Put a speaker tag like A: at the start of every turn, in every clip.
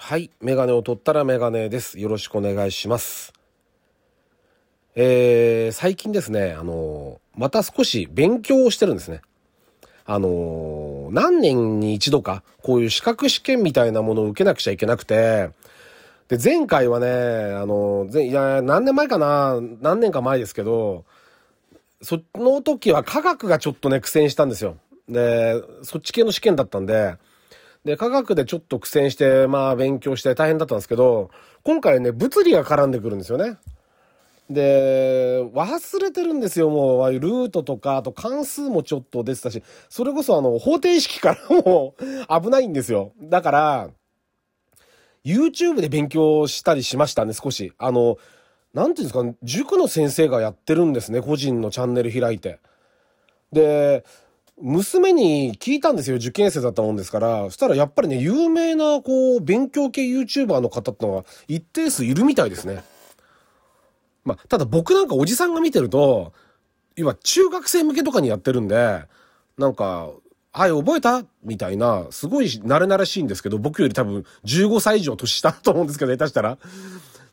A: はい。メガネを取ったらメガネです。よろしくお願いします。えー、最近ですね、あの、また少し勉強をしてるんですね。あの、何年に一度か、こういう資格試験みたいなものを受けなくちゃいけなくて、で、前回はね、あの、ぜいや、何年前かな何年か前ですけど、その時は科学がちょっとね、苦戦したんですよ。で、そっち系の試験だったんで、で、科学でちょっと苦戦して、まあ勉強して大変だったんですけど、今回ね、物理が絡んでくるんですよね。で、忘れてるんですよ、もう、ああいうルートとか、あと関数もちょっと出てたし、それこそあの、方程式からも危ないんですよ。だから、YouTube で勉強したりしましたね、少し。あの、なんていうんですか、塾の先生がやってるんですね、個人のチャンネル開いて。で、娘に聞いたんですよ、受験生だったもんですから。そしたらやっぱりね、有名な、こう、勉強系 YouTuber の方ってのが一定数いるみたいですね。まあ、ただ僕なんかおじさんが見てると、要は中学生向けとかにやってるんで、なんか、はい、覚えた？みたいな、すごい慣れ慣れしいんですけど、僕より多分15歳以上年下だと思うんですけど、下手したら。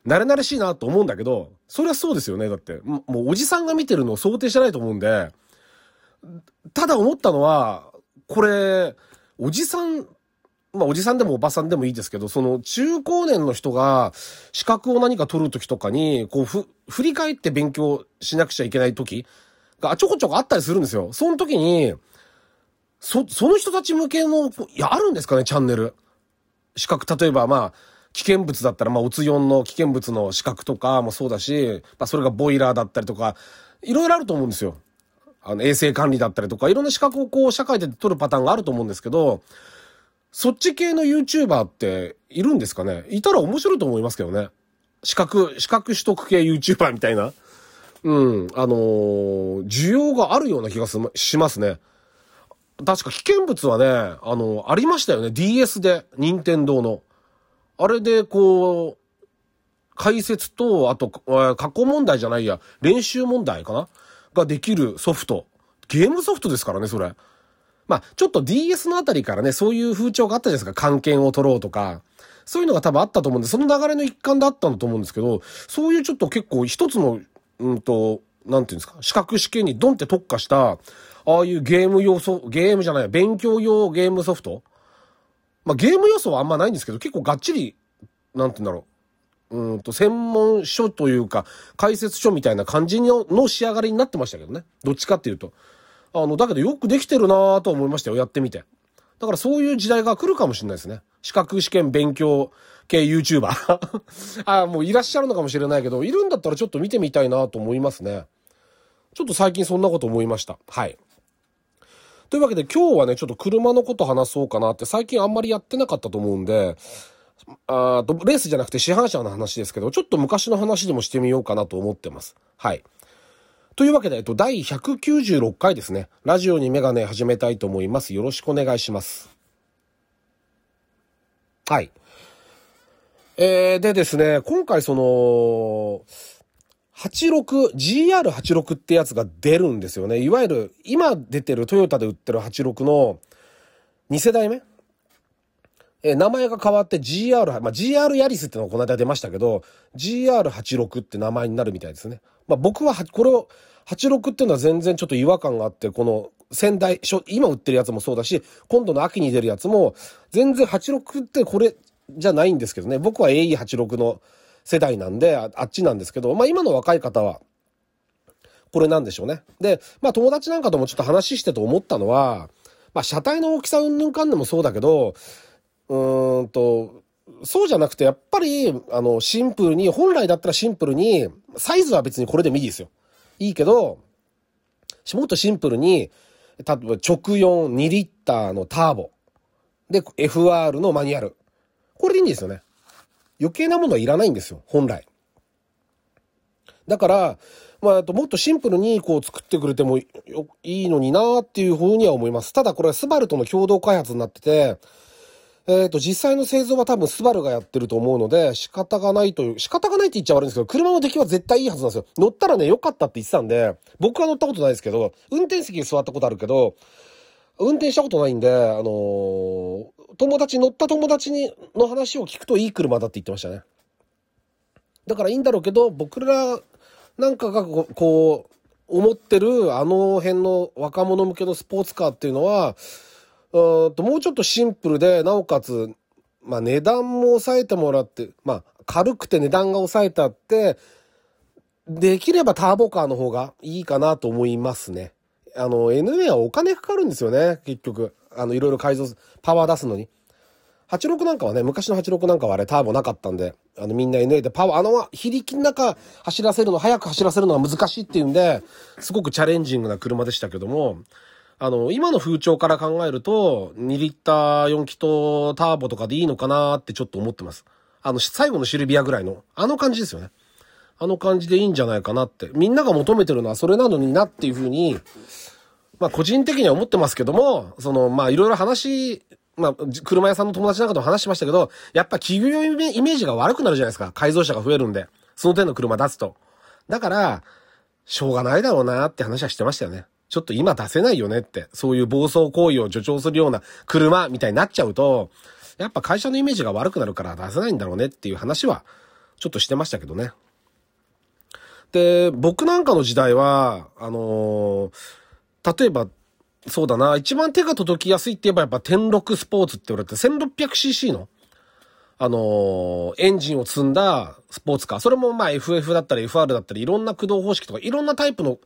A: 慣れ慣れしいなと思うんだけど、それはそうですよね。だって、もうおじさんが見てるのを想定してないと思うんで、ただ思ったのは、これ、おじさん、まあおじさんでもおばさんでもいいですけど、その中高年の人が資格を何か取るときとかに、こうふ、振り返って勉強しなくちゃいけないときがちょこちょこあったりするんですよ。その時に、そ、その人たち向けの、いや、あるんですかね、チャンネル。資格、例えばまあ、危険物だったら、まあ、おつ4の危険物の資格とかもそうだし、まあ、それがボイラーだったりとか、いろいろあると思うんですよ。あの、衛生管理だったりとか、いろんな資格をこう、社会で取るパターンがあると思うんですけど、そっち系の YouTuber っているんですかね？いたら面白いと思いますけどね。資格、資格取得系 YouTuber みたいな。うん、あのー需要があるような気がすしますね。確か危険物はね、あの、ありましたよね。DS で、任天堂の。あれで、こう、解説と、あと、過去問題じゃないや、練習問題かな？ができるソフト。ゲームソフトですからね、それ。まあ、ちょっと DS のあたりからね、そういう風潮があったじゃないですか。関係を取ろうとか。そういうのが多分あったと思うんで、その流れの一環であったんだと思うんですけど、そういうちょっと結構一つの、うんと、なんていうんですか、資格試験にドンって特化した、ああいうゲーム要素、ゲームじゃない、勉強用ゲームソフトまあ、ゲーム要素はあんまないんですけど、結構がっちり、なんて言うんだろう。うんと、専門書というか、解説書みたいな感じのの仕上がりになってましたけどね。どっちかっていうと。あの、だけどよくできてるなぁと思いましたよ、やってみて。だからそういう時代が来るかもしれないですね。資格試験勉強系 YouTuber あもういらっしゃるのかもしれないけど、いるんだったらちょっと見てみたいなと思いますね。ちょっと最近そんなこと思いました。はい。というわけで今日はね、ちょっと車のこと話そうかなって最近あんまりやってなかったと思うんで、あーと、レースじゃなくて市販車の話ですけど、ちょっと昔の話でもしてみようかなと思ってます。はい。というわけで、えっと、第196回ですね。ラジオにメガネ始めたいと思います。よろしくお願いします。はい。えー、でですね、今回その、86、GR86 ってやつが出るんですよね。いわゆる、今出てるトヨタで売ってる86の2世代目えー名前が変わって GR、まあ、GR ヤリスってのがこの間出ましたけど、GR86 って名前になるみたいですね。まあ、僕は、これを、86っていうのは全然ちょっと違和感があって、この仙台、今売ってるやつもそうだし、今度の秋に出るやつも、全然86ってこれじゃないんですけどね。僕は AE86 の世代なんで、あっちなんですけど、まあ今の若い方は、これなんでしょうね。で、まあ友達なんかともちょっと話してて思ったのは、まあ車体の大きさうんぬんかんでもそうだけど、うんと、そうじゃなくて、やっぱり、あの、シンプルに、本来だったらシンプルに、サイズは別にこれでもいいですよ。いいけど、もっとシンプルに、例えば直4 2リッターのターボ。で、FR のマニュアル。これでいいんですよね。余計なものはいらないんですよ、本来。だから、まあ、ともっとシンプルにこう作ってくれてもいいのになーっていうふうには思います。ただこれはスバルとの共同開発になってて、えっ、と、実際の製造は多分スバルがやってると思うので、仕方がないという、仕方がないって言っちゃ悪いんですけど、車の出来は絶対いいはずなんですよ。乗ったらね、良かったって言ってたんで、僕は乗ったことないですけど、運転席に座ったことあるけど、運転したことないんで、あのー友達、乗った友達に、の話を聞くといい車だって言ってましたね。だからいいんだろうけど、僕らなんかが、こう思ってるあの辺の若者向けのスポーツカーっていうのは、うんともうちょっとシンプルで、なおかつ、まあ値段も抑えてもらって、まあ軽くて値段が抑えてあって、できればターボカーの方がいいかなと思いますね。あの、NA はお金かかるんですよね、結局。あの、いろいろ改造、パワー出すのに。86なんかはね、昔の86なんかはあれターボなかったんで、あのみんな NA でパワー、あの非力の中走らせるの、速く走らせるのは難しいっていうんで、すごくチャレンジングな車でしたけども、あの、今の風潮から考えると、2リッター4気筒ターボとかでいいのかなってちょっと思ってます。あの、最後のシルビアぐらいの、あの感じですよね。あの感じでいいんじゃないかなって。みんなが求めてるのはそれなのになっていうふうに、まあ個人的には思ってますけども、その、まあいろいろ話まあ、車屋さんの友達なんかとも話しましたけど、やっぱ企業イメージが悪くなるじゃないですか。改造車が増えるんで。その点の車出すと。だから、しょうがないだろうなって話はしてましたよね。ちょっと今出せないよねって。そういう暴走行為を助長するような車みたいになっちゃうと、やっぱ会社のイメージが悪くなるから出せないんだろうねっていう話は、ちょっとしてましたけどね。で、僕なんかの時代は、あのー、例えばそうだな。一番手が届きやすいって言えばやっぱ天禄スポーツって言われて 1600cc の、あのー、エンジンを積んだスポーツカー。それもまあ FF だったり FR だったりいろんな駆動方式とかいろんなタイプの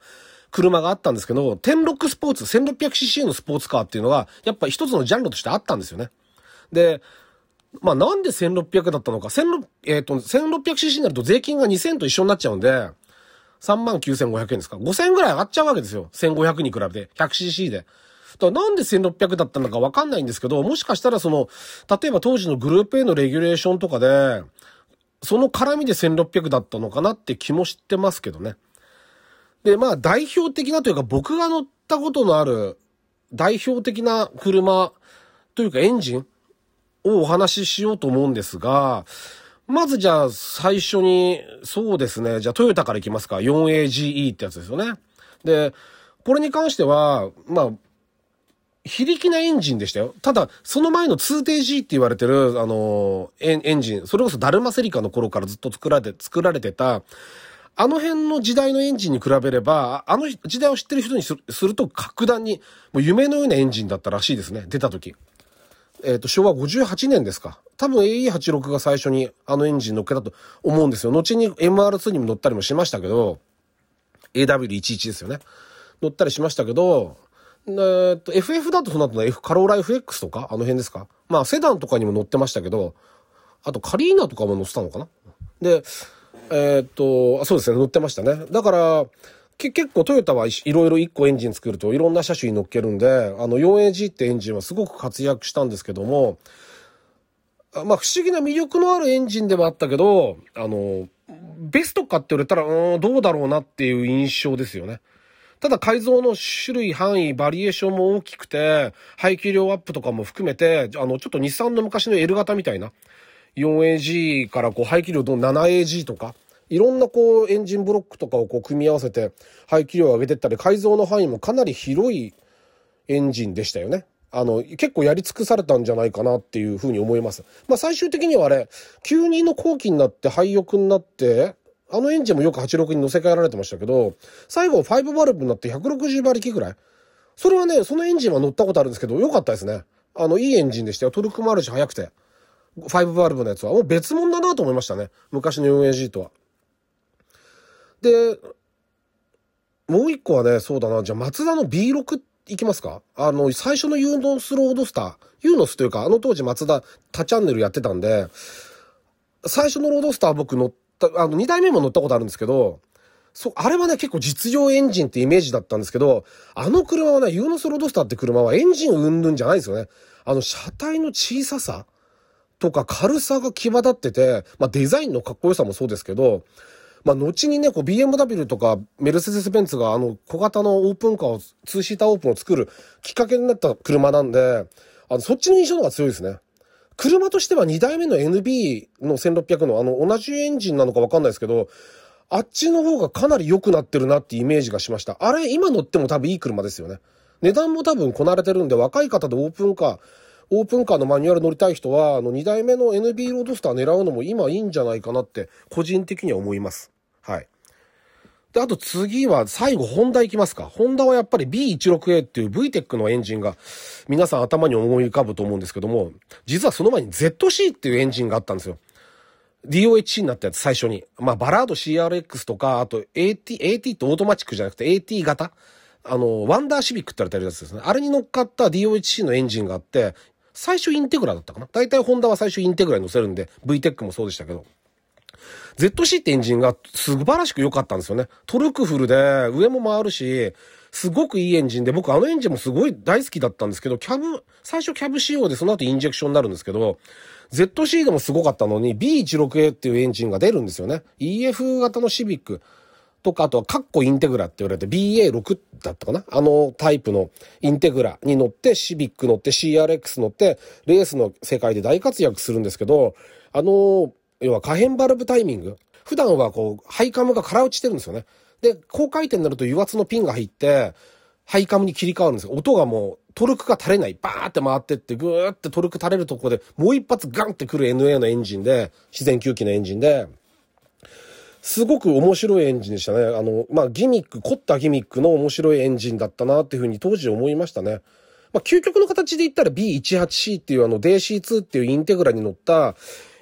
A: 車があったんですけど、天禄スポーツ、1600cc のスポーツカーっていうのがやっぱ一つのジャンルとしてあったんですよね。で、まあなんで1600だったのか、1600、えっ、ー、と、1600cc になると税金が2000と一緒になっちゃうんで、39,500円ですか ?5000 円ぐらい上がっちゃうわけですよ。1500に比べて。100cc で。だなんで1600だったのかわかんないんですけど、もしかしたらその、例えば当時のグループ A のレギュレーションとかで、その絡みで1600だったのかなって気もしてますけどね。で、まあ代表的なというか僕が乗ったことのある代表的な車というかエンジンをお話ししようと思うんですが、まずじゃあ最初に、そうですね。じゃあトヨタからいきますか。4AGE ってやつですよね。で、これに関しては、まあ、非力なエンジンでしたよ。ただ、その前の 2TG って言われてる、あのエンジン、それこそダルマセリカの頃からずっと作られて、作られてた、あの辺の時代のエンジンに比べれば、あの時代を知ってる人にすると格段に、もう夢のようなエンジンだったらしいですね。出た時。えっ、ー、と、昭和58年ですか。多分 AE86 が最初にあのエンジン乗っけたと思うんですよ。後に MR2 にも乗ったりもしましたけど、AW11 ですよね。乗ったりしましたけど、えー、と、FF だとその後の F、カローラ FX とかあの辺ですかまあ、セダンとかにも乗ってましたけど、あとカリーナとかも乗ってたのかなで、えー、っと、そうですね、乗ってましたね。だから、結構トヨタはいろいろ1個エンジン作るといろんな車種に乗っけるんで、あの 4AG ってエンジンはすごく活躍したんですけども、まあ不思議な魅力のあるエンジンではあったけど、あの、ベストかって言われたら、うん、どうだろうなっていう印象ですよね。ただ改造の種類、範囲、バリエーションも大きくて、排気量アップとかも含めて、あの、ちょっと日産の昔の L 型みたいな、4AG からこう排気量の 7AG とか、いろんなこうエンジンブロックとかをこう組み合わせて排気量を上げてったり改造の範囲もかなり広いエンジンでしたよね。あの、結構やり尽くされたんじゃないかなっていうふうに思います。まあ最終的にはあれ、92の後期になって廃翼になって、あのエンジンもよく86に乗せ替えられてましたけど、最後5バルブになって160馬力ぐらい。それはね、そのエンジンは乗ったことあるんですけど、良かったですね。あの、いいエンジンでしたよ。トルクもあるし速くて。5バルブのやつは。もう別物だなと思いましたね。昔の 4AG とは。で、もう一個はね、そうだな、じゃあ松田の B6 いきますか？あの、最初のユーノスロードスター、ユーノスというか、あの当時松田他チャンネルやってたんで、最初のロードスター僕乗った、あの、二代目も乗ったことあるんですけど、そう、あれはね、結構実用エンジンってイメージだったんですけど、あの車はね、ユーノスロードスターって車はエンジンうんぬんじゃないんですよね。あの、車体の小ささとか軽さが際立ってて、まあデザインのかっこよさもそうですけど、まあ、後にね、こう BMW とかメルセデス・ベンツがあの小型のオープンカーを、ツーシーターオープンを作るきっかけになった車なんで、あの、そっちの印象の方が強いですね。車としては2代目の NB の1600のあの同じエンジンなのかわかんないですけど、あっちの方がかなり良くなってるなってイメージがしました。あれ、今乗っても多分いい車ですよね。値段も多分こなれてるんで、若い方でオープンカー、オープンカーのマニュアル乗りたい人は、あの、2代目の NB ロードスター狙うのも今いいんじゃないかなって、個人的には思います。はい。で、あと次は最後、ホンダ行きますか。ホンダはやっぱり B16A っていう VTEC のエンジンが皆さん頭に思い浮かぶと思うんですけども、実はその前に ZC っていうエンジンがあったんですよ。DOHC になったやつ最初に。まあ、バラード CRX とか、あと AT、AT ってオートマチックじゃなくて AT 型？あの、ワンダーシビックって言われてるやつですね。あれに乗っかった DOHC のエンジンがあって、最初インテグラだったかな？大体ホンダは最初インテグラに乗せるんで、VTEC もそうでしたけど。ZC ってエンジンが素晴らしく良かったんですよね。トルクフルで、上も回るし、すごくいいエンジンで、僕あのエンジンもすごい大好きだったんですけど、キャブ、最初キャブ仕様でその後インジェクションになるんですけど、ZC でもすごかったのに B16A っていうエンジンが出るんですよね。EF 型のシビックとか、あとはカッコインテグラって言われて BA6 だったかな？あのタイプのインテグラに乗ってシビック乗って CRX 乗ってレースの世界で大活躍するんですけど、あの、要は可変バルブタイミング？普段はこう、ハイカムが空打ちしてるんですよね。で、高回転になると油圧のピンが入って、ハイカムに切り替わるんですよ。音がもう、トルクが垂れない。バーって回ってって、ぐーってトルク垂れるとこで、もう一発ガンってくる NA のエンジンで、自然吸気のエンジンで、すごく面白いエンジンでしたね。あの、まあ、ギミック、凝ったギミックの面白いエンジンだったなっていうふうに当時思いましたね。まあ、究極の形で言ったら B18C っていうあの DC2 っていうインテグラに乗った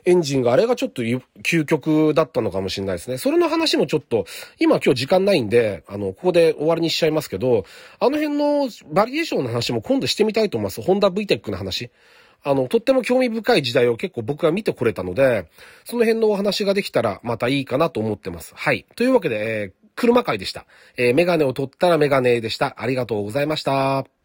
A: エンジンがあれがちょっと究極だったのかもしれないですね。それの話もちょっと、今今日時間ないんで、あの、ここで終わりにしちゃいますけど、あの辺のバリエーションの話も今度してみたいと思います。ホンダ VTEC の話。あの、とっても興味深い時代を結構僕は見てこれたので、その辺のお話ができたらまたいいかなと思ってます。はい。というわけで、えー、車会でした。えー、メガネを取ったらメガネでした。ありがとうございました。